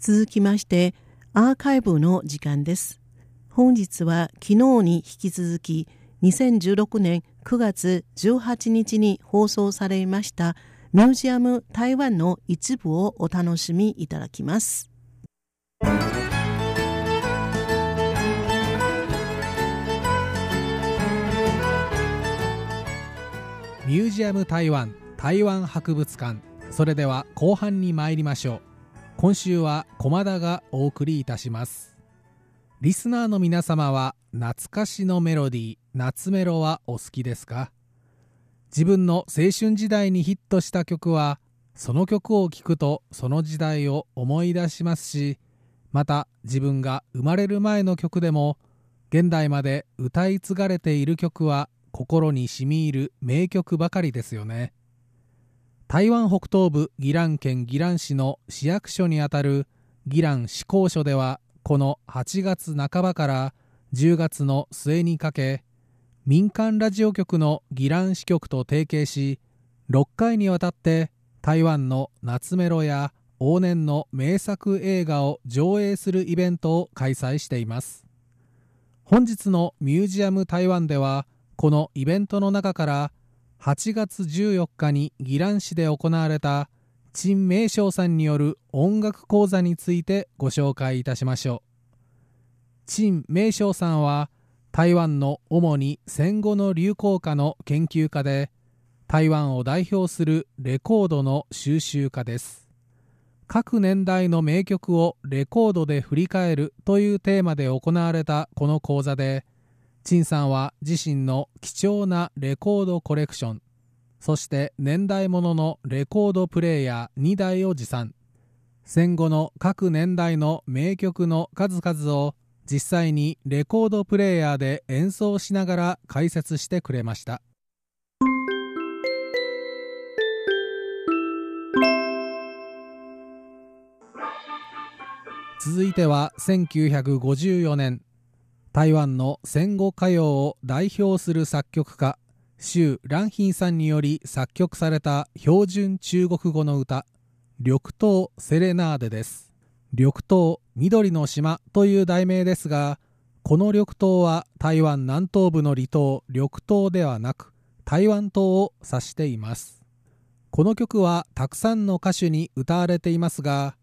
続きましてアーカイブの時間です。本日は昨日に引き続き2016年9月18日に放送されましたミュージアム台湾の一部をお楽しみいただきます。ミュージアム台湾台湾博物館。それでは後半に参りましょう。今週は駒田がお送りいたします。リスナーの皆様は懐かしのメロディー夏メロはお好きですか？自分の青春時代にヒットした曲はその曲を聴くとその時代を思い出しますしまた自分が生まれる前の曲でも現代まで歌い継がれている曲は心に染み入る名曲ばかりですよね。台湾北東部宜蘭県宜蘭市の市役所にあたる宜蘭市公所ではこの8月半ばから10月の末にかけ民間ラジオ局の宜蘭支局と提携し6回にわたって台湾の夏メロや往年の名作映画を上映するイベントを開催しています。本日のミュージアム台湾ではこのイベントの中から8月14日に宜蘭市で行われた陳明章さんによる音楽講座についてご紹介いたしましょう。陳明章さんは台湾の主に戦後の流行歌の研究家で台湾を代表するレコードの収集家です。各年代の名曲をレコードで振り返るというテーマで行われたこの講座で陳さんは自身の貴重なレコードコレクションそして年代物のレコードプレーヤー2台を持参。戦後の各年代の名曲の数々を実際にレコードプレーヤーで演奏しながら解説してくれました。続いては1954年。台湾の戦後歌謡を代表する作曲家周蘭賓さんにより作曲された標準中国語の歌「緑島セレナーデ」です。緑島緑の島という題名ですがこの緑島は台湾南東部の離島緑島ではなく台湾島を指していますこの曲はたくさんの歌手に歌われていますが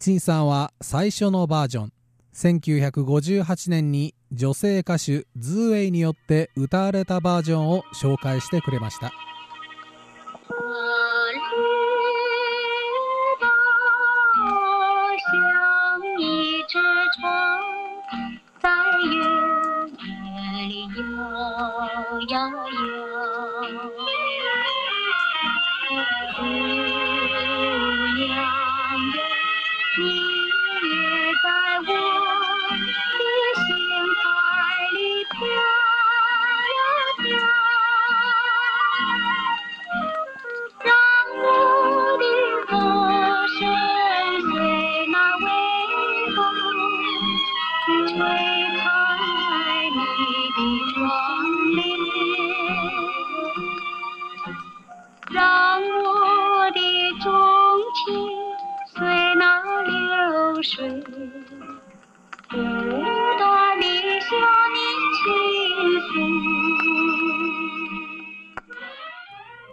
陳さんは最初のバージョン1958年に女性歌手ズーウェイによって歌われたバージョンを紹介してくれました。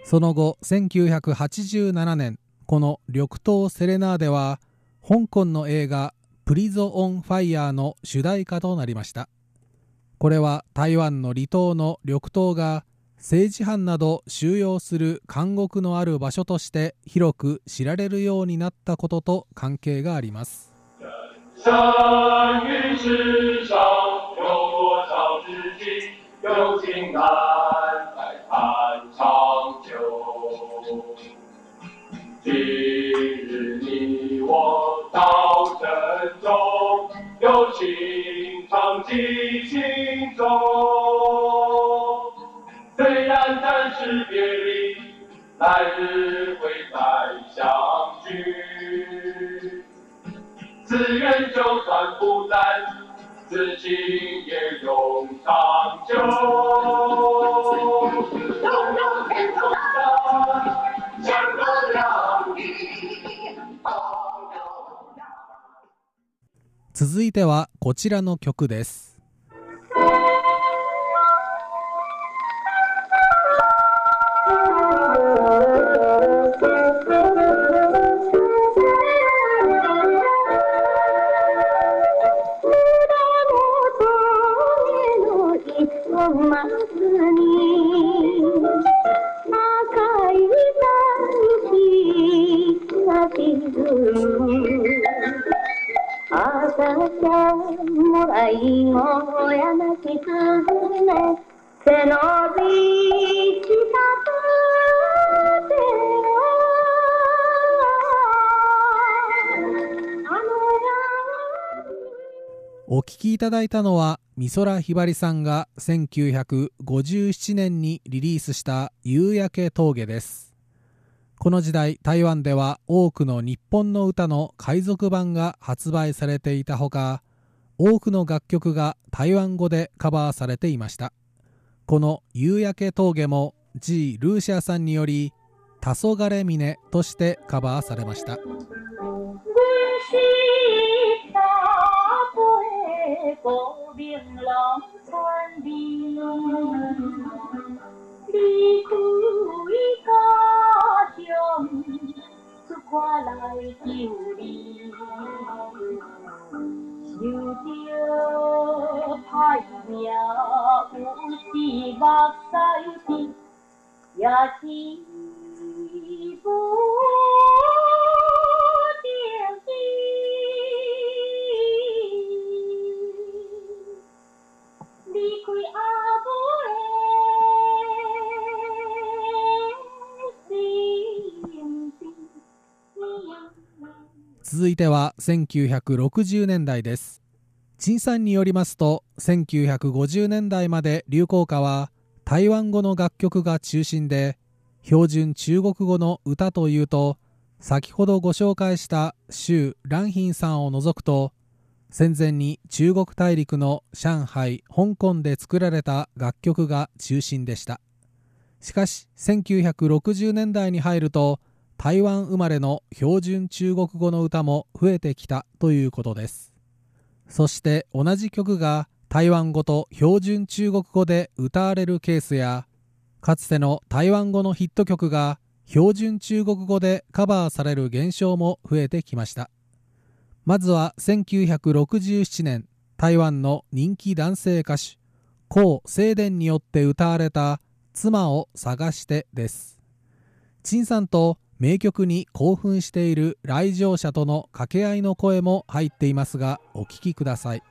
その後1987年この緑島セレナーデは香港の映画プリゾ・オン・ファイヤーの主題歌となりました。これは台湾の離島の緑島が政治犯など収容する監獄のある場所として広く知られるようになったことと関係があります。生于世上有多少知己，友情难再盼长久。今日你我到神州，友情长记心中。虽然暂时别离，来日会再相聚。自愿就算不在，此情也永长久。続いてはこちらの曲ですね背伸びした手お聴きいただいたのは美空ひばりさんが1957年にリリースした「夕焼け峠」です。この時代台湾では多くの日本の歌の海賊版が発売されていたほか多くの楽曲が台湾語でカバーされていました。この「夕焼け峠」も G・ ルーシアさんにより「黄昏峰」としてカバーされました看来就你，有着歹命，有是目屎滴，也是不着急。离开阿母。続いては1960年代です。陳さんによりますと1950年代まで流行歌は台湾語の楽曲が中心で標準中国語の歌というと先ほどご紹介した周蘭賓さんを除くと戦前に中国大陸の上海香港で作られた楽曲が中心でした。しかし1960年代に入ると台湾生まれの標準中国語の歌も増えてきたということです。そして同じ曲が台湾語と標準中国語で歌われるケースやかつての台湾語のヒット曲が標準中国語でカバーされる現象も増えてきました。まずは1967年台湾の人気男性歌手江清伝によって歌われた「妻を探して」です。陳さんと名曲に興奮している来場者との掛け合いの声も入っていますがお聞きください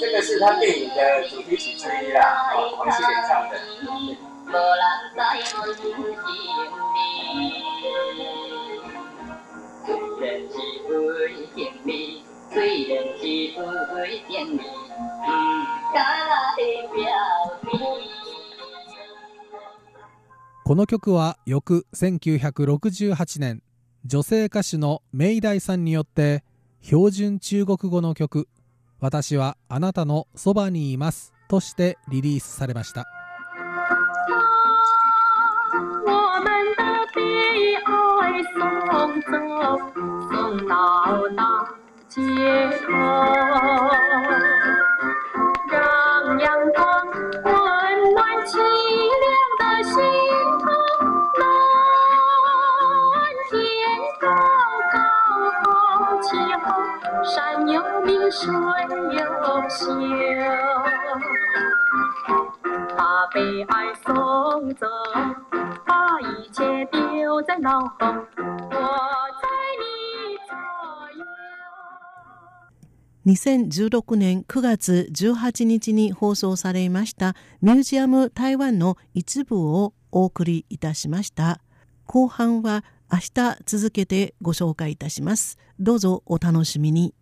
这个是他电影的主题曲之一啦，黄西莲唱的。この曲は翌1968年女性歌手のメイダイさんによって標準中国語の曲「私はあなたのそばにいます」としてリリースされました。走，送到大街头，有名，水有秀，把悲哀送走，把一切丢在脑后。2016年9月18日に放送されましたミュージアム台湾の一部をお送りいたしました。後半は明日続けてご紹介いたします。どうぞお楽しみに。